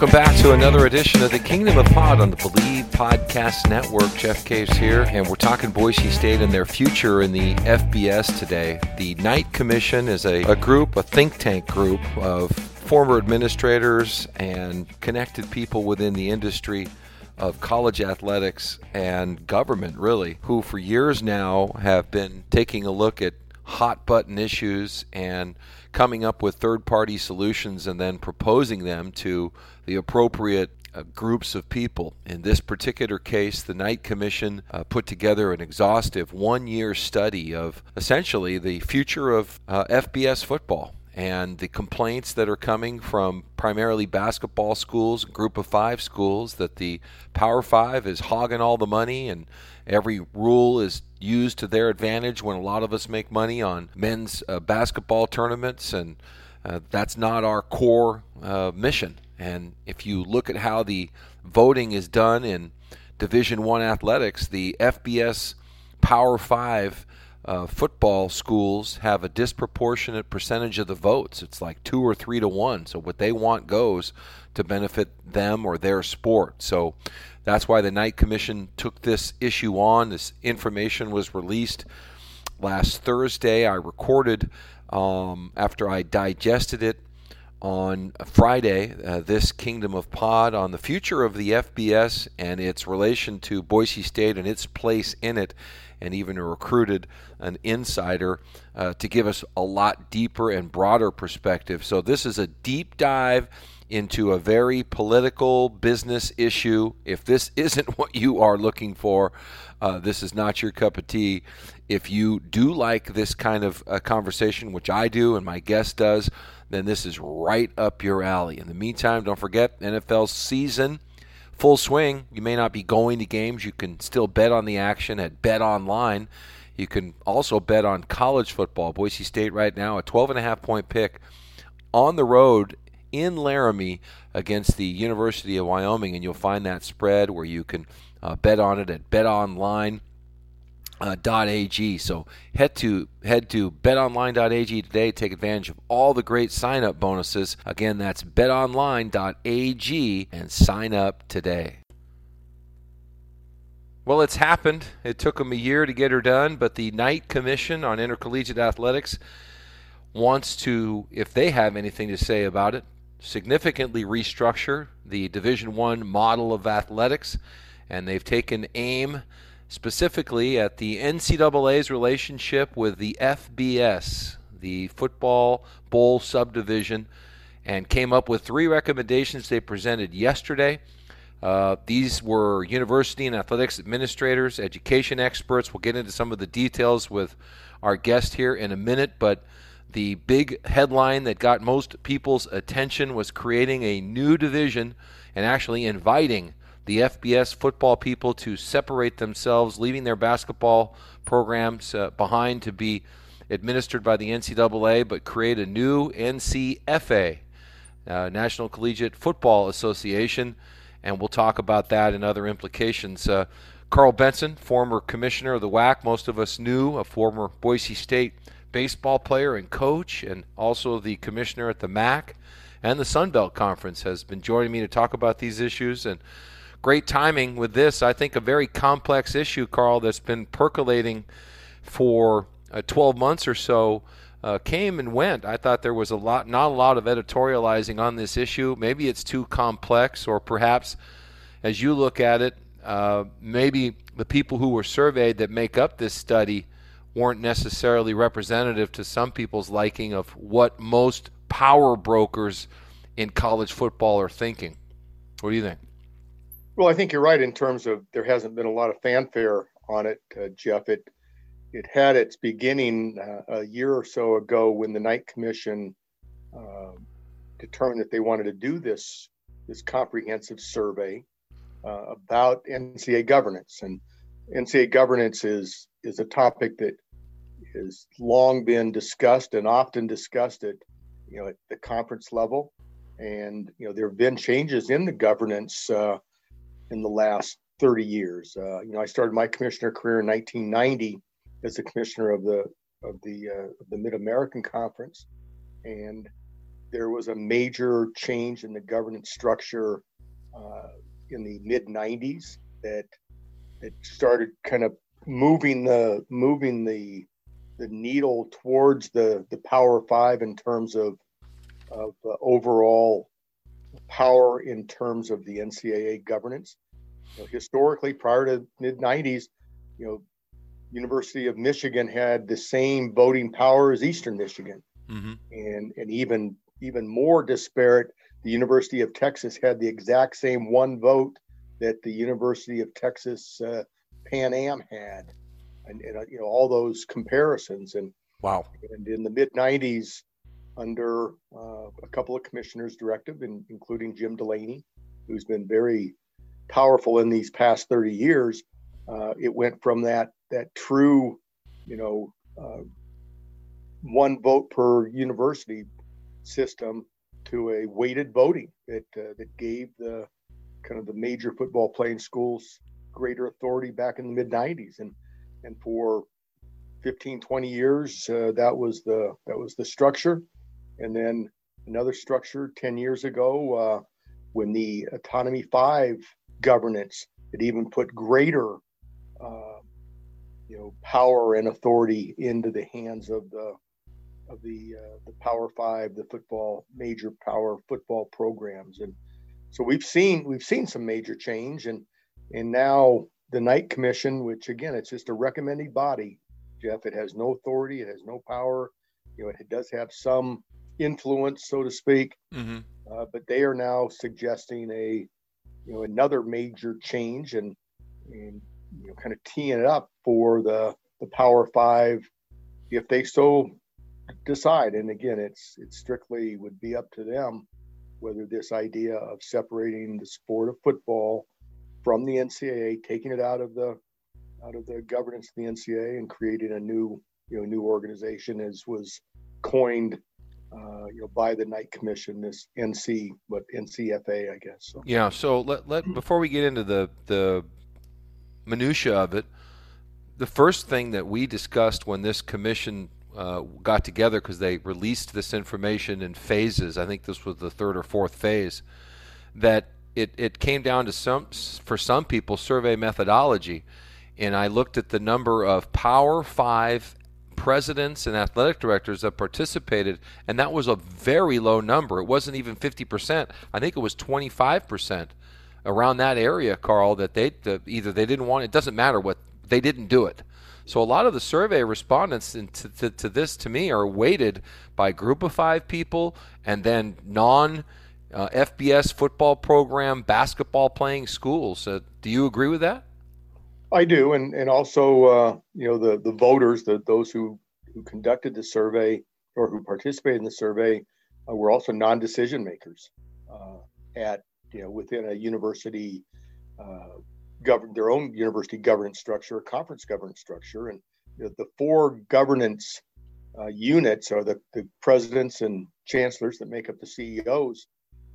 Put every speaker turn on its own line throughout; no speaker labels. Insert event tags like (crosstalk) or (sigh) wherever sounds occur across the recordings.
Welcome back to another edition of the Kingdom of Pod on the Believe Podcast Network. Jeff Caves here, and we're talking Boise State and their future in the FBS today. The Knight Commission is a, a group, a think tank group of former administrators and connected people within the industry of college athletics and government, really, who for years now have been taking a look at hot button issues and coming up with third party solutions and then proposing them to the appropriate uh, groups of people. In this particular case, the Knight Commission uh, put together an exhaustive one year study of essentially the future of uh, FBS football and the complaints that are coming from primarily basketball schools, group of five schools, that the Power Five is hogging all the money and every rule is used to their advantage when a lot of us make money on men's uh, basketball tournaments, and uh, that's not our core uh, mission. And if you look at how the voting is done in Division One athletics, the FBS Power Five uh, football schools have a disproportionate percentage of the votes. It's like two or three to one. So what they want goes to benefit them or their sport. So that's why the Knight Commission took this issue on. This information was released last Thursday. I recorded um, after I digested it on Friday uh, this Kingdom of Pod on the future of the FBS and its relation to Boise State and its place in it, and even recruited an insider uh, to give us a lot deeper and broader perspective. So, this is a deep dive into a very political business issue. If this (laughs) isn't what you are looking for, uh, this is not your cup of tea. If you do like this kind of uh, conversation, which I do and my guest does, then this is right up your alley. In the meantime, don't forget NFL season full swing. You may not be going to games. You can still bet on the action at Bet Online. You can also bet on college football. Boise State right now a 12 and a half point pick on the road in Laramie against the University of Wyoming, and you'll find that spread where you can uh, bet on it at BetOnline. Uh, .ag. So head to head to betonline.ag today. Take advantage of all the great sign up bonuses. Again, that's betonline.ag and sign up today. Well, it's happened. It took them a year to get her done, but the Knight Commission on Intercollegiate Athletics wants to, if they have anything to say about it, significantly restructure the Division One model of athletics, and they've taken aim specifically at the NCAA's relationship with the FBS, the Football Bowl subdivision, and came up with three recommendations they presented yesterday. Uh, these were university and athletics administrators, education experts. We'll get into some of the details with our guest here in a minute, but the big headline that got most people's attention was creating a new division and actually inviting the FBS football people to separate themselves, leaving their basketball programs uh, behind to be administered by the NCAA, but create a new NCFA, uh, National Collegiate Football Association. And we'll talk about that and other implications. Uh, Karl Benson, former commissioner of the WAC, most of us knew, a former Boise State baseball player and coach, and also the commissioner at the MAC and the Sun Belt Conference, has been joining me to talk about these issues. And great timing with this. I think a very complex issue, Karl, that's been percolating for uh, 12 months or so. Uh, came and went. I thought there was a lot, not a lot of editorializing on this issue. Maybe it's too complex, or perhaps, as you look at it, uh, maybe the people who were surveyed that make up this study weren't necessarily representative to some people's liking of what most power brokers in college football are thinking. What do you think?
Well, I think you're right in terms of there hasn't been a lot of fanfare on it, uh, Jeff. It it had its beginning uh, a year or so ago when the Knight Commission uh, determined that they wanted to do this this comprehensive survey uh, about NCA governance, and NCA governance is is a topic that has long been discussed and often discussed at you know at the conference level, and you know there have been changes in the governance uh, in the last 30 years. Uh, you know, I started my commissioner career in 1990 as the commissioner of the of the uh, of the Mid American Conference, and there was a major change in the governance structure uh, in the mid 90s that that started kind of moving the moving the the needle towards the the Power Five in terms of of overall power in terms of the NCAA governance. You know, historically, prior to mid '90s, you know, University of Michigan had the same voting power as Eastern Michigan, mm-hmm. and and even even more disparate, the University of Texas had the exact same one vote that the University of Texas uh, Pan Am had, and, and uh, you know all those comparisons. And
wow,
and in the mid '90s, under uh, a couple of commissioners' directive, in, including Jim Delaney, who's been very powerful in these past 30 years, uh, it went from that that true, you know, uh, one vote per university system to a weighted voting that uh, that gave the kind of the major football playing schools greater authority back in the mid 90s and and for 15 20 years uh, that was the that was the structure and then another structure 10 years ago uh, when the autonomy 5 governance it even put greater uh, you know power and authority into the hands of the of the uh, the Power Five, the football major power football programs, and so we've seen we've seen some major change, and and now the Knight Commission, which again it's just a recommending body, Jeff. It has no authority, it has no power. You know, it does have some influence, so to speak, mm-hmm. uh, but they are now suggesting a you know another major change and and you know kind of teeing it up for the the Power Five if they so decide. And again, it's it strictly would be up to them whether this idea of separating the sport of football from the NCAA, taking it out of the out of the governance of the NCAA, and creating a new you know new organization as was coined uh, you know by the Knight Commission, this NC but NCFA, I guess. So.
Yeah. So let let before we get into the the minutia of it, the first thing that we discussed when this commission uh, got together because they released this information in phases. I think this was the third or fourth phase. That it, it came down to some for some people survey methodology, and I looked at the number of Power Five presidents and athletic directors that participated, and that was a very low number. It wasn't even 50%. I think it was 25% around that area, Karl. That they the, either they didn't want it doesn't matter what they didn't do it. So a lot of the survey respondents to, to, to this, to me, are weighted by group of five people and then non uh, FBS football program basketball playing schools. Uh, do you agree with that?
I do, and and also uh, you know the the voters, the those who who conducted the survey or who participated in the survey uh, were also non-decision makers uh, at you know within a university uh, govern their own university governance structure, conference governance structure, and you know, the four governance uh, units are the, the presidents and chancellors that make up the CEOs,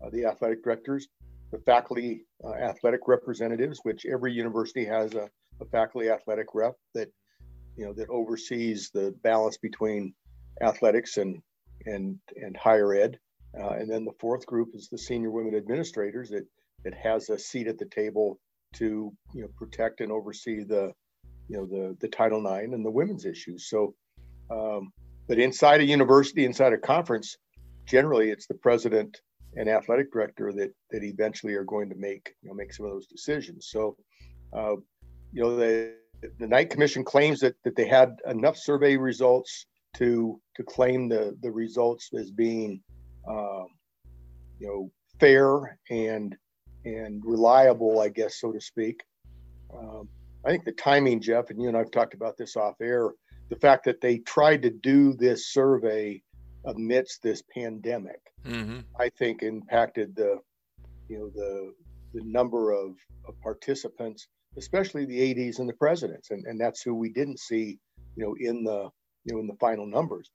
uh, the athletic directors, the faculty athletic representatives, which every university has a, a, faculty athletic rep that you know that oversees the balance between athletics and and and higher ed, uh, and then the fourth group is the senior women administrators that that has a seat at the table to you know protect and oversee the you know the the Title IX and the women's issues. So, um, but inside a university, inside a conference, generally it's the president and athletic director that that eventually are going to make you know make some of those decisions. So, uh, you know the the Knight Commission claims that, that they had enough survey results to to claim the the results as being um, you know fair and and reliable, I guess, so to speak. Um, I think the timing, Jeff, and you and I've talked about this off air. The fact that they tried to do this survey amidst this pandemic, mm-hmm. I think, impacted the you know the the number of, of participants, especially the ADs and the presidents, and, and that's who we didn't see, you know, in the you know in the final numbers.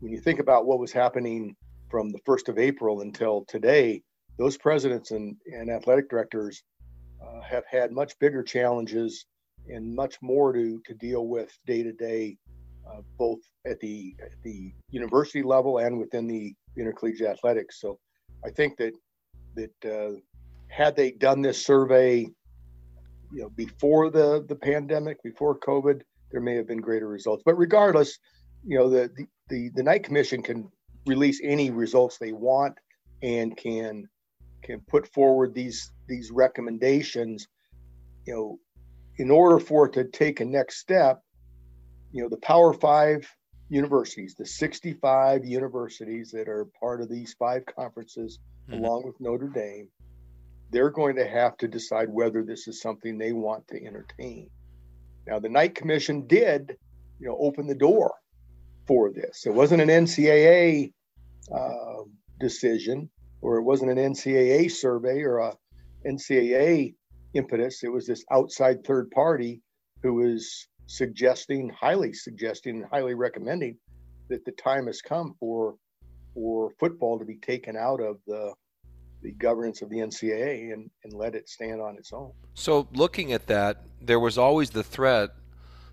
When you think about what was happening from the first of April until today, those presidents and, and athletic directors uh, have had much bigger challenges and much more to to deal with day to day, both at the at the university level and within the intercollegiate athletics. So, I think that that uh, had they done this survey, you know, before the the pandemic, before COVID, there may have been greater results. But regardless, you know, the the the, the Knight Commission can release any results they want and can can put forward these these recommendations. You know, in order for it to take a next step, you know, the Power Five universities, the 65 universities that are part of these five conferences, mm-hmm. along with Notre Dame, they're going to have to decide whether this is something they want to entertain. Now, the Knight Commission did, you know, open the door for this. It wasn't an NCAA uh, decision, or it wasn't an NCAA survey or a NCAA impetus. It was this outside third party who was suggesting, highly suggesting, and highly recommending that the time has come for for football to be taken out of the the governance of the NCAA and, and let it stand on its own.
So, looking at that, there was always the threat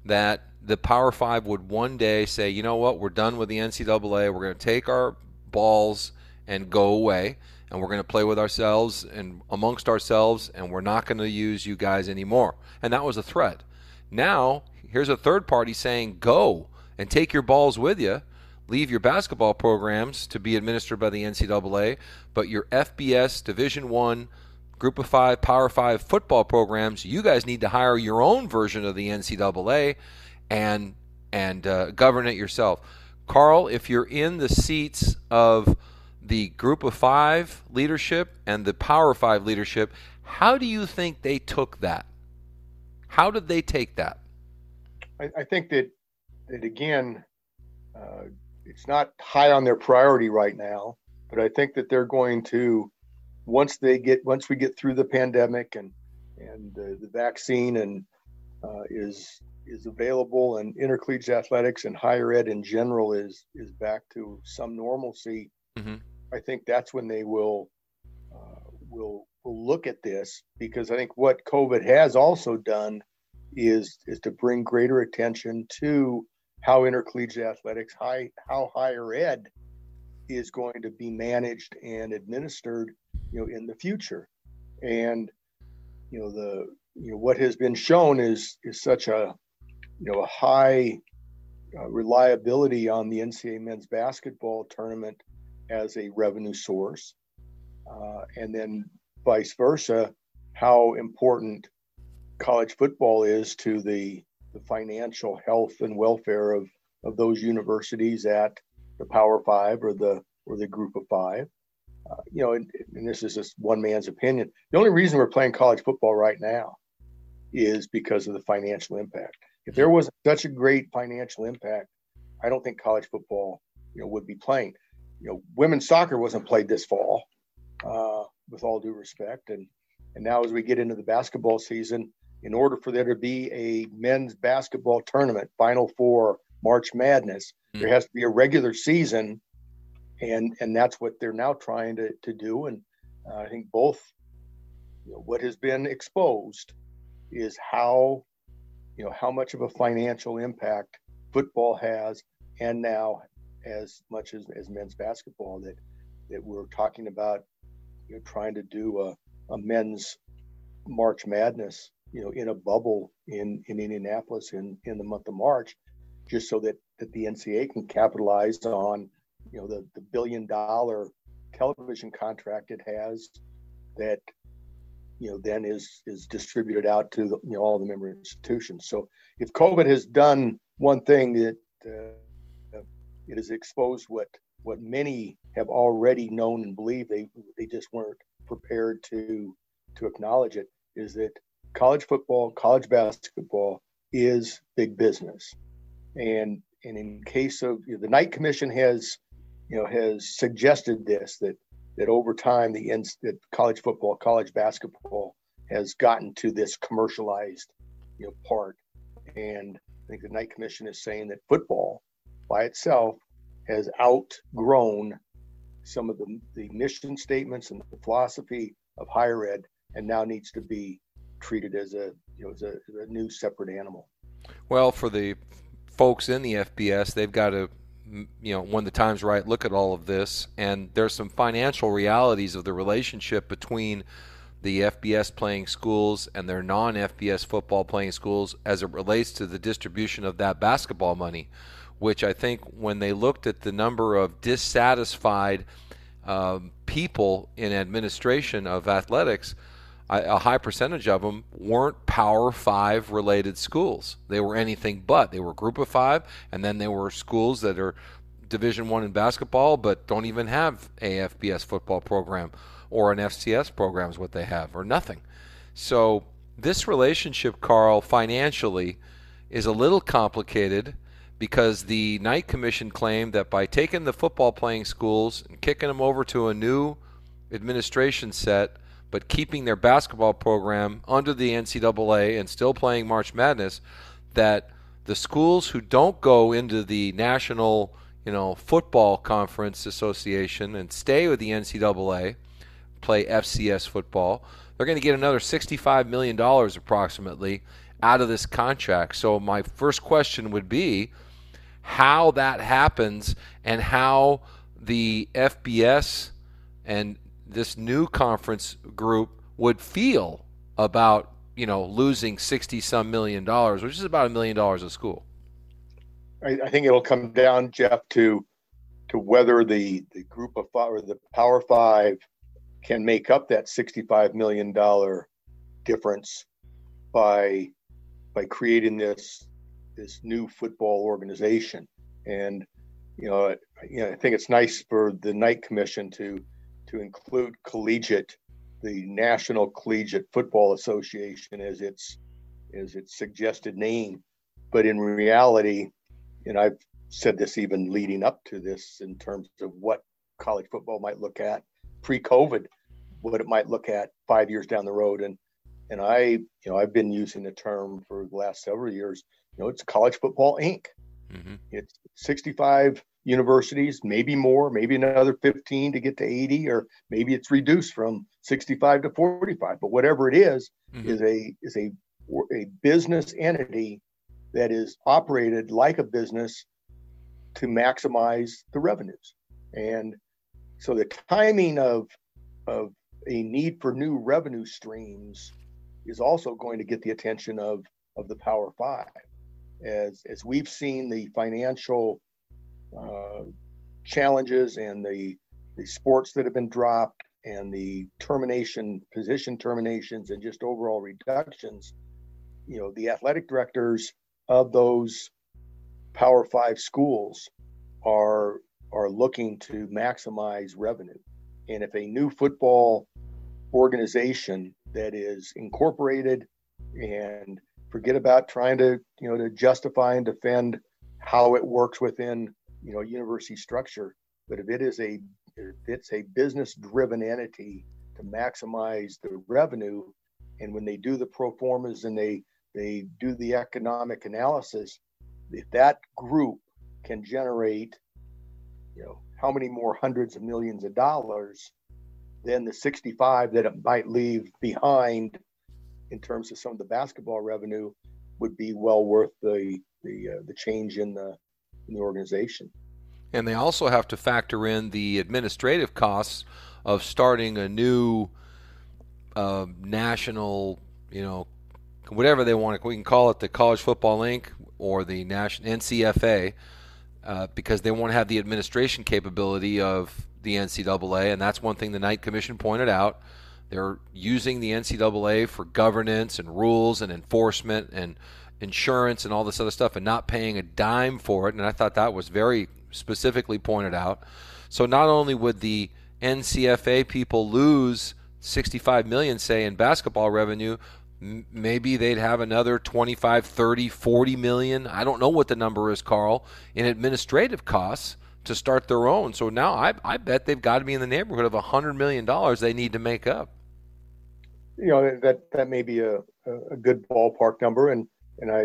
that the Power Five would one day say, you know what, we're done with the NCAA. We're going to take our balls and go away, and we're going to play with ourselves and amongst ourselves, and we're not going to use you guys anymore. And that was a threat. Now, here's a third party saying, go and take your balls with you leave your basketball programs to be administered by the NCAA, but your FBS Division One, Group of Five, Power Five football programs, you guys need to hire your own version of the NCAA and and uh, govern it yourself. Karl, if you're in the seats of the Group of Five leadership and the Power Five leadership, how do you think they took that? How did they take that?
I, I think that that again. Uh, it's not high on their priority right now, but I think that they're going to once they get once we get through the pandemic and and the, the vaccine and uh, is is available and intercollegiate athletics and higher ed in general is is back to some normalcy. Mm-hmm. I think that's when they will uh, will will look at this because I think what COVID has also done is is to bring greater attention to how intercollegiate athletics, high, how higher ed is going to be managed and administered, you know, in the future. And you know the you know what has been shown is is such a you know a high uh, reliability on the NCAA men's basketball tournament as a revenue source, uh, and then vice versa, how important college football is to the the financial health and welfare of, of those universities at the Power Five or the or the Group of Five. Uh, you know, and, and, this is just one man's opinion. The only reason we're playing college football right now is because of the financial impact. If there was such a great financial impact, I don't think college football, you know, would be playing. You know, women's soccer wasn't played this fall, uh, with all due respect, and and now as we get into the basketball season, in order for there to be a men's basketball tournament, Final Four, March Madness, mm. there has to be a regular season, and and that's what they're now trying to to do. And uh, I think both, you know, what has been exposed is how, you know, how much of a financial impact football has, and now as much as, as men's basketball that that we're talking about, you know, trying to do a, a men's March Madness you know, in a bubble in, in Indianapolis in, in the month of March, just so that, that the NCA can capitalize on, you know, the, the billion dollar television contract it has that you know, then is is distributed out to the, you know all the member institutions. So if COVID has done one thing, that uh, it has exposed what what many have already known and believed they they just weren't prepared to to acknowledge it is that college football, college basketball is big business, and and in case of you know, the Knight Commission has you know has suggested this that that over time the that college football, college basketball has gotten to this commercialized you know part, and I think the Knight Commission is saying that football by itself has outgrown some of the, the mission statements and the philosophy of higher ed and now needs to be treated as a you know as a, as a new separate animal.
Well, for the folks in the FBS, they've got to you know, when the time's right, look at all of this. And there's some financial realities of the relationship between the FBS playing schools and their non FBS football playing schools as it relates to the distribution of that basketball money, which I think when they looked at the number of dissatisfied um, people in administration of athletics, a high percentage of them weren't Power Five related schools. They were anything but. They were Group of Five, and then there were schools that are Division One in basketball, but don't even have a FBS football program or an FCS program is what they have, or nothing. So this relationship, Karl, financially, is a little complicated because the Knight Commission claimed that by taking the football playing schools and kicking them over to a new administration set but keeping their basketball program under the NCAA and still playing March Madness, that the schools who don't go into the National, you know, Football Conference Association and stay with the NCAA, play FCS football, they're going to get another $65 million approximately out of this contract. So my first question would be how that happens and how the FBS and this new conference group would feel about you know losing 60 some million dollars which is about a million dollars a school.
I, I, think it'll come down jeff to to whether the the group of five or the power five can make up that 65 million dollar difference by by creating this this new football organization. And you know, you know i think it's nice for the Knight Commission to to include collegiate, the National Collegiate Football Association as its as its suggested name. But in reality, and I've said this even leading up to this in terms of what college football might look at pre-COVID, what it might look at five years down the road. And and I, you know, I've been using the term for the last several years. You know, it's College Football Inc. Mm-hmm. It's 65 universities, maybe more, maybe another 15 to get to 80, or maybe it's reduced from 65 to 45. But whatever it is, mm-hmm. is a is a a business entity that is operated like a business to maximize the revenues. And so the timing of of a need for new revenue streams is also going to get the attention of of the Power Five, as as we've seen the financial uh, challenges and the the sports that have been dropped and the termination position terminations and just overall reductions you know the athletic directors of those power five schools are are looking to maximize revenue. And if a new football organization that is incorporated and forget about trying to you know to justify and defend how it works within you know university structure but if it is a if it's a business driven entity to maximize the revenue and when they do the pro formas and they they do the economic analysis if that group can generate you know how many more hundreds of millions of dollars than the 65 that it might leave behind in terms of some of the basketball revenue would be well worth the the uh, the change in the in the organization.
And they also have to factor in the administrative costs of starting a new uh, national, you know, whatever they want to, we can call it the College Football Inc. or the national NCFA, uh, because they want to have the administration capability of the NCAA, and that's one thing the Knight Commission pointed out They're using the NCAA for governance and rules and enforcement and insurance and all this other stuff and not paying a dime for it. And I thought that was very specifically pointed out. So not only would the NCFA people lose 65 million, say, in basketball revenue, maybe they'd have another 25, 30, 40 million. I don't know what the number is, Karl, in administrative costs to start their own. So now I, I bet they've got to be in the neighborhood of $100 million they need to make up.
You know, that, that may be a, a good ballpark number. And, and I,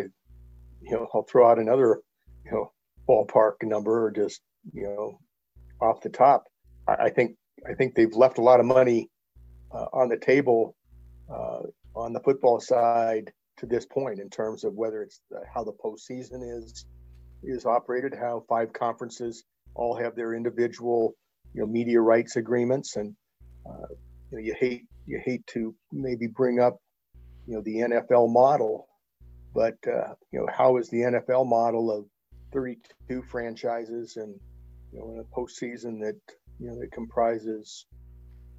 you know, I'll throw out another, you know, ballpark number or just, you know, off the top. I, I think, I think they've left a lot of money uh, on the table uh, on the football side to this point in terms of whether it's the, how the postseason is is operated, how five conferences all have their individual you know media rights agreements, and uh, you know you hate you hate to maybe bring up you know the NFL model, but uh, you know how is the NFL model of 32 franchises and you know in a postseason that you know that comprises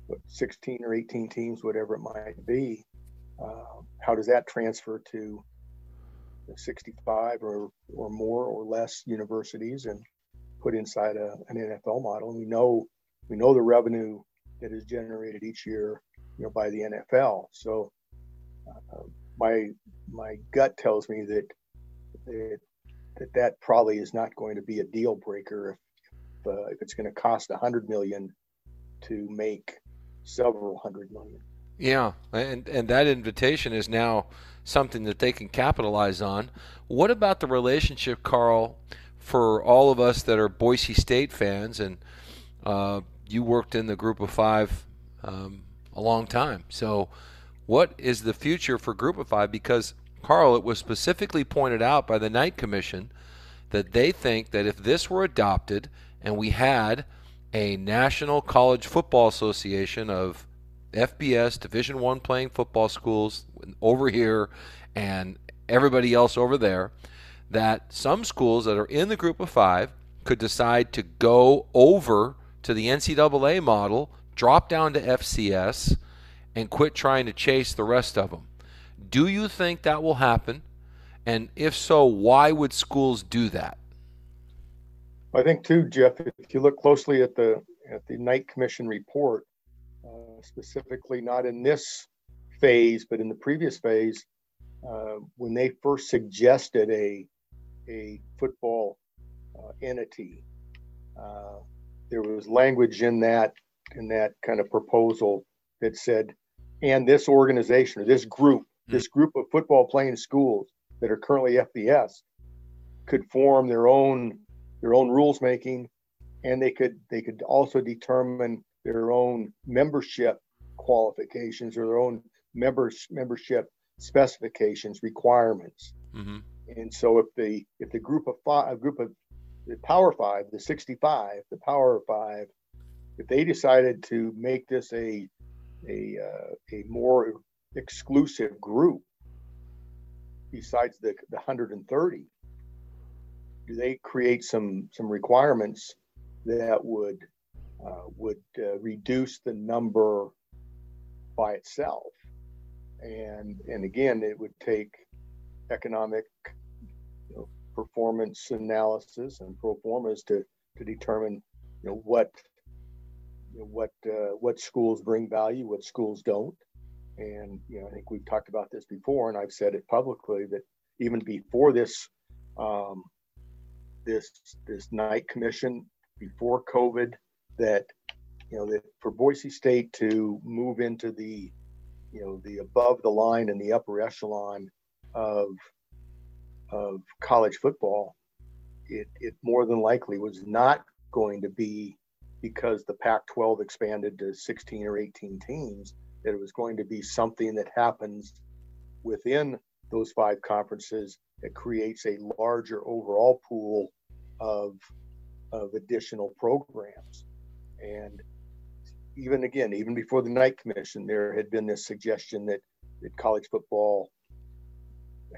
what 16 or 18 teams, whatever it might be uh, how does that transfer to 65 or, or more or less universities and put inside a, an NFL model? And we know we know the revenue that is generated each year, you know, by the NFL. So uh, my my gut tells me that, that that probably is not going to be a deal breaker if if, uh, if it's going to cost a hundred million to make several hundred million.
Yeah, and and that invitation is now something that they can capitalize on. What about the relationship, Karl, for all of us that are Boise State fans, and uh, you worked in the Group of Five um, a long time. So, what is the future for Group of Five? Because Karl, it was specifically pointed out by the Knight Commission that they think that if this were adopted and we had a National College Football Association of FBS Division One playing football schools over here and everybody else over there that some schools that are in the group of five could decide to go over to the NCAA model, drop down to FCS, and quit trying to chase the rest of them. Do you think that will happen? And if so, why would schools do that?
I think too, Jeff. If you look closely at the at the Knight Commission report, uh, specifically not in this phase, but in the previous phase, uh, when they first suggested a a football uh, entity, uh, there was language in that in that kind of proposal that said, and this organization or this group, mm-hmm. this group of football playing schools that are currently FBS, could form their own their own rules making, and they could they could also determine their own membership qualifications or their own members membership specifications requirements. Mm-hmm. And so if the if the group of five, a group of the Power Five, the 65, the Power Five, if they decided to make this a a uh, a more exclusive group besides the the 130, do they create some some requirements that would uh, would uh, reduce the number by itself. And, and again, it would take economic you know, performance analysis and pro formas to, to determine you know, what you know, what uh, what schools bring value, what schools don't. And you know, I think we've talked about this before, and I've said it publicly that even before this um, this this Knight commission, before COVID, that you know that for Boise State to move into the you know the above the line and the upper echelon of of college football, it it more than likely was not going to be because the Pac-12 expanded to 16 or 18 teams that it was going to be something that happens within those five conferences that creates a larger overall pool of of additional programs. And even again, even before the Knight Commission, there had been this suggestion that, that college football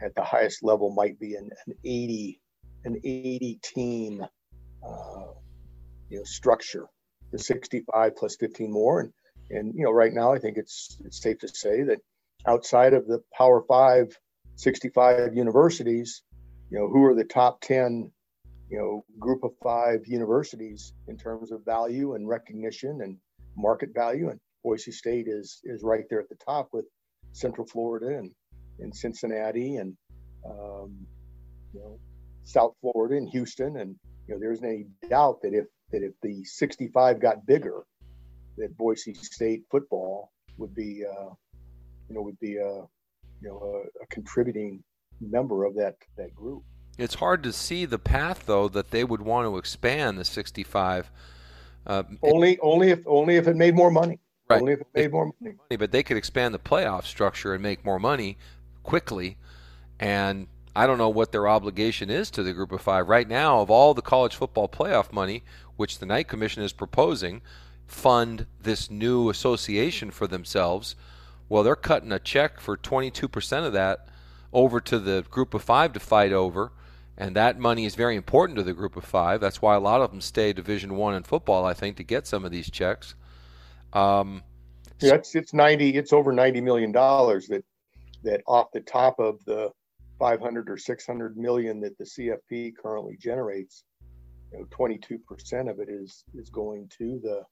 at the highest level might be an, an 80 an 80 team uh, you know structure the 65 plus 15 more and And you know, right now, I think it's it's safe to say that outside of the Power Five, 65 universities, you know, who are the top 10, you know, group of five universities in terms of value and recognition and market value. And Boise State is is right there at the top with Central Florida and, and Cincinnati and um, you know South Florida and Houston. And you know, there's any doubt that if that if the 65 got bigger, that Boise State football would be, uh, you know, would be a, you know, a, a contributing member of that that group.
It's hard to see the path, though, that they would want to expand the 65.
Uh, only, only if only if it made more money.
Right.
Only if it made more money.
But they could expand the playoff structure and make more money quickly. And I don't know what their obligation is to the group of five right now. Of all the college football playoff money, which the Knight Commission is proposing, fund this new association for themselves. Well, they're cutting a check for 22% of that over to the group of five to fight over. And that money is very important to the group of five. That's why a lot of them stay Division One in football, I think, to get some of these checks.
Um, yeah, it's it's ninety. It's over ninety million dollars that that off the top of the five hundred or six hundred million that the CFP currently generates, you know, twenty two percent of it is is going to the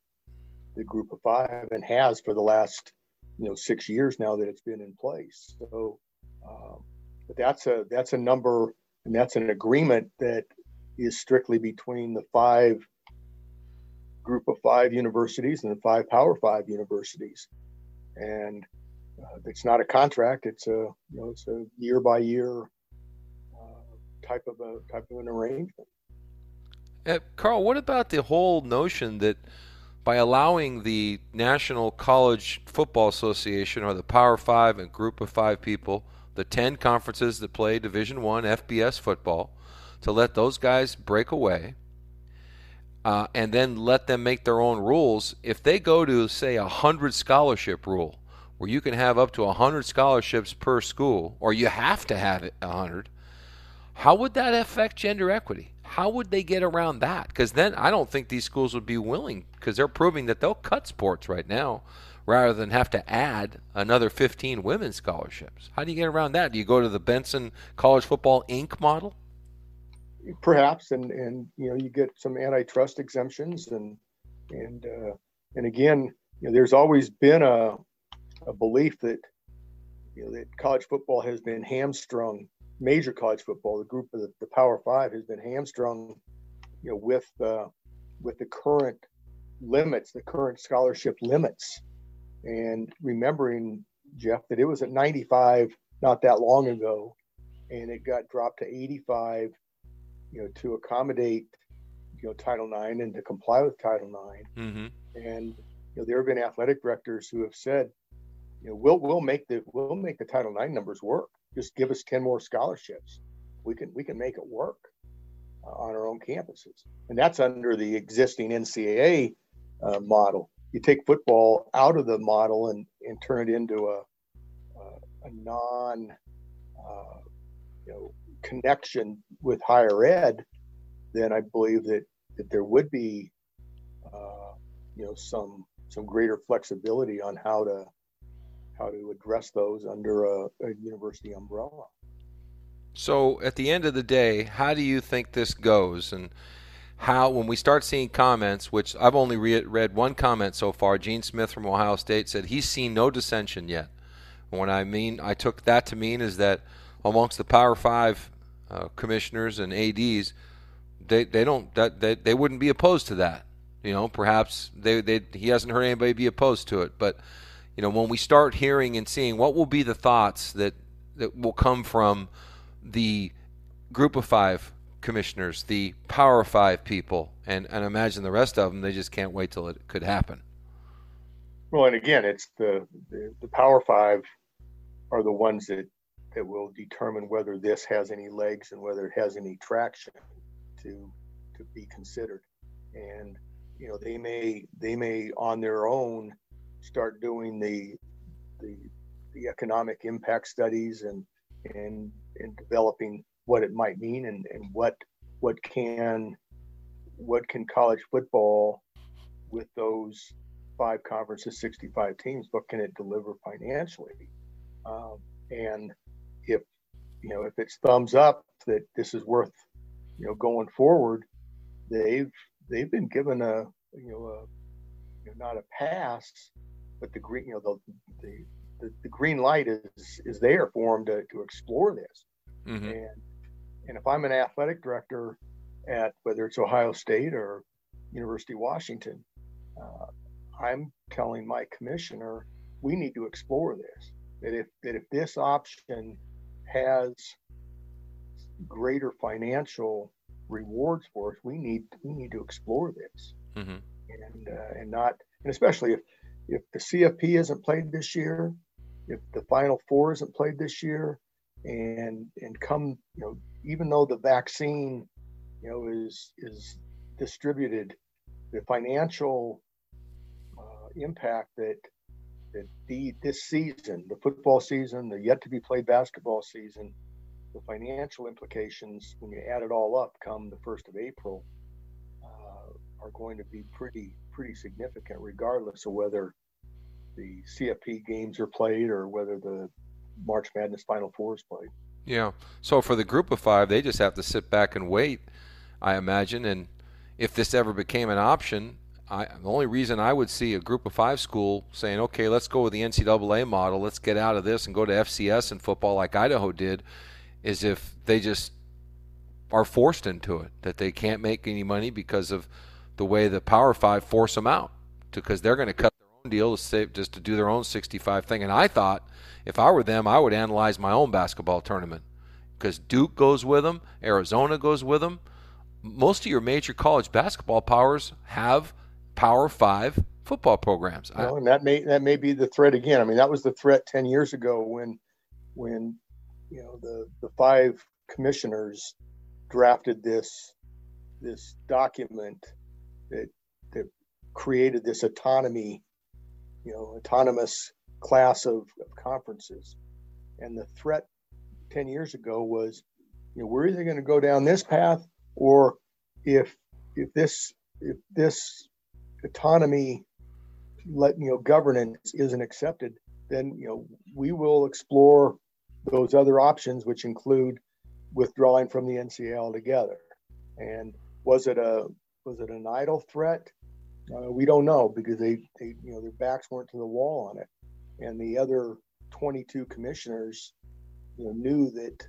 the group of five and has for the last you know six years now that it's been in place. So, um, but that's a that's a number and that's an agreement that is strictly between the five group of five universities and the five Power Five universities, and uh, it's not a contract. It's a you know it's a year by year uh, type of a type of an arrangement.
Uh, Karl, what about the whole notion that by allowing the National College Football Association or the Power Five and Group of Five people, the ten conferences that play Division One FBS football, to let those guys break away, uh, and then let them make their own rules. If they go to say a hundred scholarship rule, where you can have up to a hundred scholarships per school, or you have to have a hundred, how would that affect gender equity? How would they get around that? Because then I don't think these schools would be willing because they're proving that they'll cut sports right now rather than have to add another 15 women's scholarships. How do you get around that? Do you go to the Benson College Football Inc. model?
Perhaps, and and you know you get some antitrust exemptions, and and uh, and again, you know, there's always been a a belief that you know that college football has been hamstrung major college football, the group of the, the Power Five has been hamstrung, you know, with uh, with the current limits, the current scholarship limits, and remembering Jeff that it was at 95 not that long ago, and it got dropped to 85, you know, to accommodate you know Title IX and to comply with Title IX, mm-hmm. and you know there have been athletic directors who have said, you know, we'll we'll make the we'll make the Title IX numbers work just give us 10 more scholarships. We can we can make it work uh, on our own campuses. And that's under the existing NCAA uh, model. You take football out of the model and, and turn it into a, a, a non uh, you know, connection with higher ed, then I believe that, that there would be uh, you know some some greater flexibility on how to how to address those under a, a university umbrella.
So, at the end of the day, how do you think this goes? And how, when we start seeing comments, which I've only re- read one comment so far, Gene Smith from Ohio State said he's seen no dissension yet. And What I mean, I took that to mean is that amongst the Power Five uh, commissioners and ads, they they don't that they, they wouldn't be opposed to that. You know, perhaps they, they he hasn't heard anybody be opposed to it, but you know, when we start hearing and seeing what will be the thoughts that that will come from the group of five commissioners, the power five people, and, and imagine the rest of them, they just can't wait till it could happen.
Well, and again, it's the, the, the power five are the ones that, that will determine whether this has any legs and whether it has any traction to, to be considered. And, you know, they may, they may on their own start doing the the, the economic impact studies and and and developing what it might mean and, and what what can what can college football with those five conferences, 65 teams, what can it deliver financially? Um, and if you know if it's thumbs up that this is worth you know going forward, they've they've been given a you know a you know, not a pass, but the green you know the the, the, the green light is is there for them to, to explore this. Mm-hmm. And and if I'm an athletic director at whether it's Ohio State or University of Washington, uh, I'm telling my commissioner we need to explore this. That if that if this option has greater financial rewards for us, we need we need to explore this, mm-hmm. and uh, and not and especially if if the CFP isn't played this year, if the Final Four isn't played this year, and and come you know even though the vaccine you know is is distributed, the financial uh, impact that that the this season, the football season, the yet to be played basketball season, the financial implications when you add it all up, come the first of April, are going to be pretty pretty significant, regardless of whether the CFP games are played or whether the March Madness Final Four is played.
Yeah. So for the group of five, they just have to sit back and wait, I imagine. And if this ever became an option, I, the only reason I would see a group of five school saying, okay, let's go with the NCAA model, let's get out of this and go to FCS and football like Idaho did, is if they just are forced into it, that they can't make any money because of the way the Power Five force them out, because they're going to cut their own deal to save, just to do their own 65 thing. And I thought if I were them, I would analyze my own basketball tournament because Duke goes with them, Arizona goes with them. Most of your major college basketball powers have – Power Five football programs.
Well, and that may that may be the threat again. I mean, that was the threat ten years ago when when you know the the five commissioners drafted this this document that that created this autonomy, you know, autonomous class of, of conferences. And the threat 10 years ago was, you know, we're either going to go down this path or if if this if this autonomy, let you know, governance isn't accepted, then you know we will explore those other options, which include withdrawing from the NCAA altogether. And was it a was it an idle threat? Uh, we don't know because they, they you know their backs weren't to the wall on it, and the other 22 commissioners you know knew that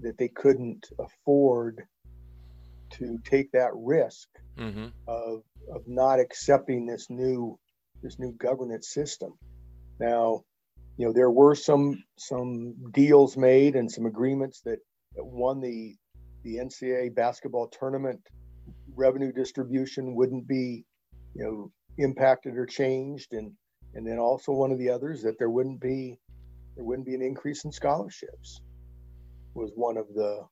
that they couldn't afford to take that risk mm-hmm. of of not accepting this new this new governance system. Now, you know, there were some some deals made and some agreements that, that won the the NCAA basketball tournament revenue distribution wouldn't be, you know, impacted or changed, and and then also one of the others that there wouldn't be there wouldn't be an increase in scholarships was one of the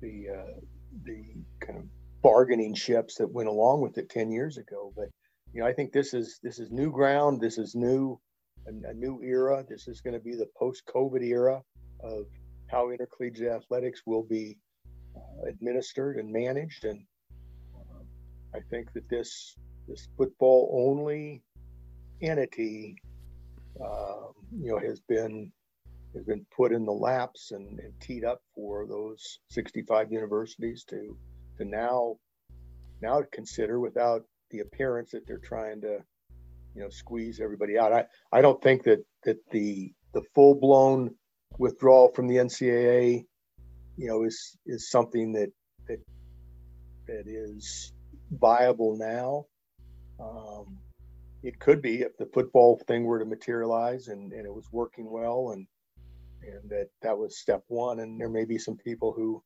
the uh, the kind of bargaining chips that went along with it 10 years ago. But, you know, I think this is, this is new ground. This is new, a, a new era. This is going to be the post COVID era of how intercollegiate athletics will be uh, administered and managed. And I think that this, this football only entity, uh, you know, has been has been put in the laps and, and, teed up for those 65 universities to to now now consider without the appearance that they're trying to you know squeeze everybody out. I, I don't think that that the the full blown withdrawal from the NCAA you know is is something that that that is viable now. Um, it could be if the football thing were to materialize and, and it was working well and and that that was step one and there may be some people who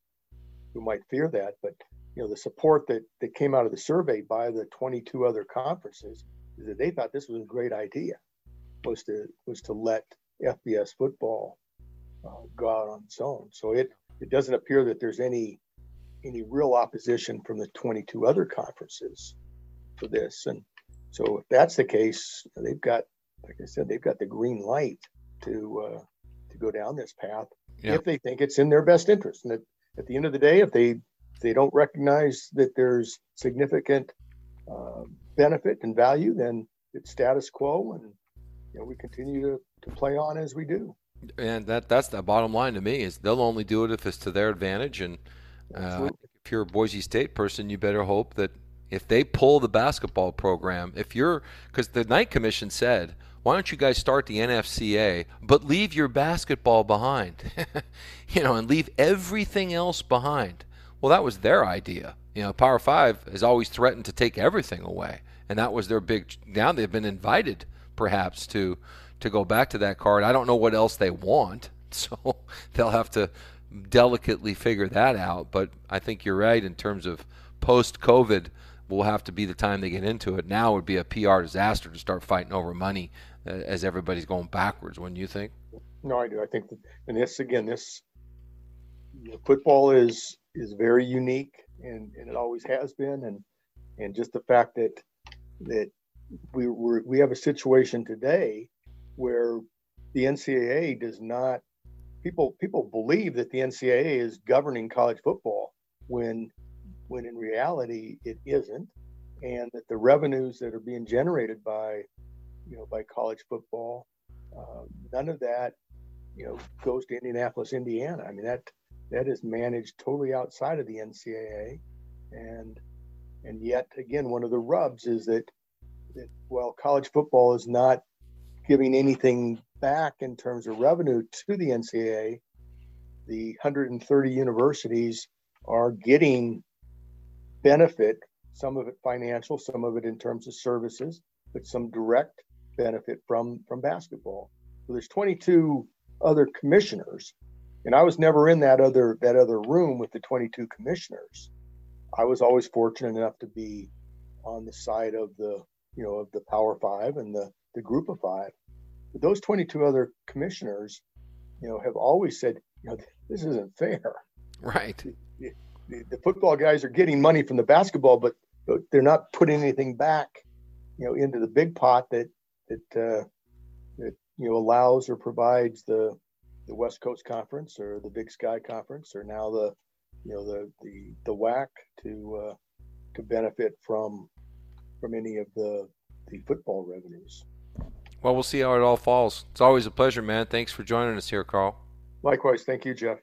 who might fear that but you know the support that that came out of the survey by the 22 other conferences is that they thought this was a great idea was to was to let FBS football uh, go out on its own. So it it doesn't appear that there's any any real opposition from the 22 other conferences for this. And so if that's the case, they've got like I said, they've got the green light to uh, to go down this path yeah. if they think it's in their best interest. And at, at the end of the day, if they they don't recognize that there's significant uh, benefit and value, then it's status quo, and you know we continue to, to play on as we do.
And that that's the bottom line to me is they'll only do it if it's to their advantage. And uh, if you're a Boise State person, you better hope that if they pull the basketball program, if you're because the Knight Commission said, why don't you guys start the NFCA, but leave your basketball behind, (laughs) you know, and leave everything else behind. Well, that was their idea. You know, Power Five has always threatened to take everything away, and that was their big. Now they've been invited, perhaps, to to go back to that card. I don't know what else they want, (laughs) so they'll have to delicately figure that out. But I think you're right in terms of post COVID will have to be the time they get into it. Now would be a PR disaster to start fighting over money uh, as everybody's going backwards. Wouldn't you think?
No, I do. I think, that, and this again, this you know, football is is very unique, and, and it always has been, and and just the fact that that we we we have a situation today where the NCAA does not people people believe that the NCAA is governing college football when when in reality it isn't and that the revenues that are being generated by you know by college football uh, none of that you know goes to Indianapolis Indiana. I mean that that is managed totally outside of the NCAA and and yet again one of the rubs is that that while college football is not giving anything back in terms of revenue to the NCAA, the 130 universities are getting benefit, some of it financial, some of it in terms of services, but some direct benefit from from basketball. So there's 22 other commissioners, and I was never in that other that other room with the 22 commissioners. I was always fortunate enough to be on the side of the you know of the Power Five and the the group of five. But those 22 other commissioners, you know, have always said, you know, this isn't fair.
Right.
The, the, the football guys are getting money from the basketball, but, but they're not putting anything back, you know, into the big pot that that uh, that you know allows or provides the the West Coast Conference or the Big Sky Conference or now the you know the the the WAC to uh, to benefit from from any of the the football revenues.
Well, we'll see how it all falls. It's always a pleasure, man. Thanks for joining us here, Karl.
Likewise. Thank you, Jeff.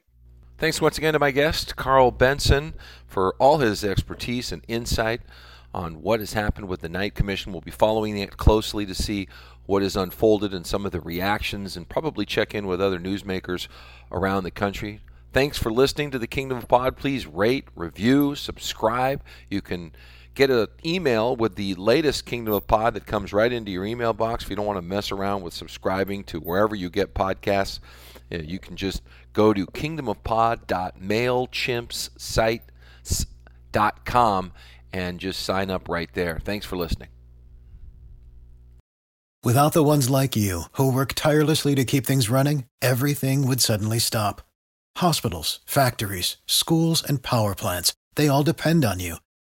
Thanks once again to my guest, Karl Benson, for all his expertise and insight on what has happened with the Knight Commission. We'll be following it closely to see what has unfolded and some of the reactions and probably check in with other newsmakers around the country. Thanks for listening to the Kingdom of Pod. Please rate, review, subscribe. You can get an email with the latest Kingdom of Pod that comes right into your email box. If you don't want to mess around with subscribing to wherever you get podcasts, you can just go to kingdomofpod.mailchimpsite.com and just sign up right there. Thanks for listening.
Without the ones like you, who work tirelessly to keep things running, everything would suddenly stop. Hospitals, factories, schools, and power plants, they all depend on you.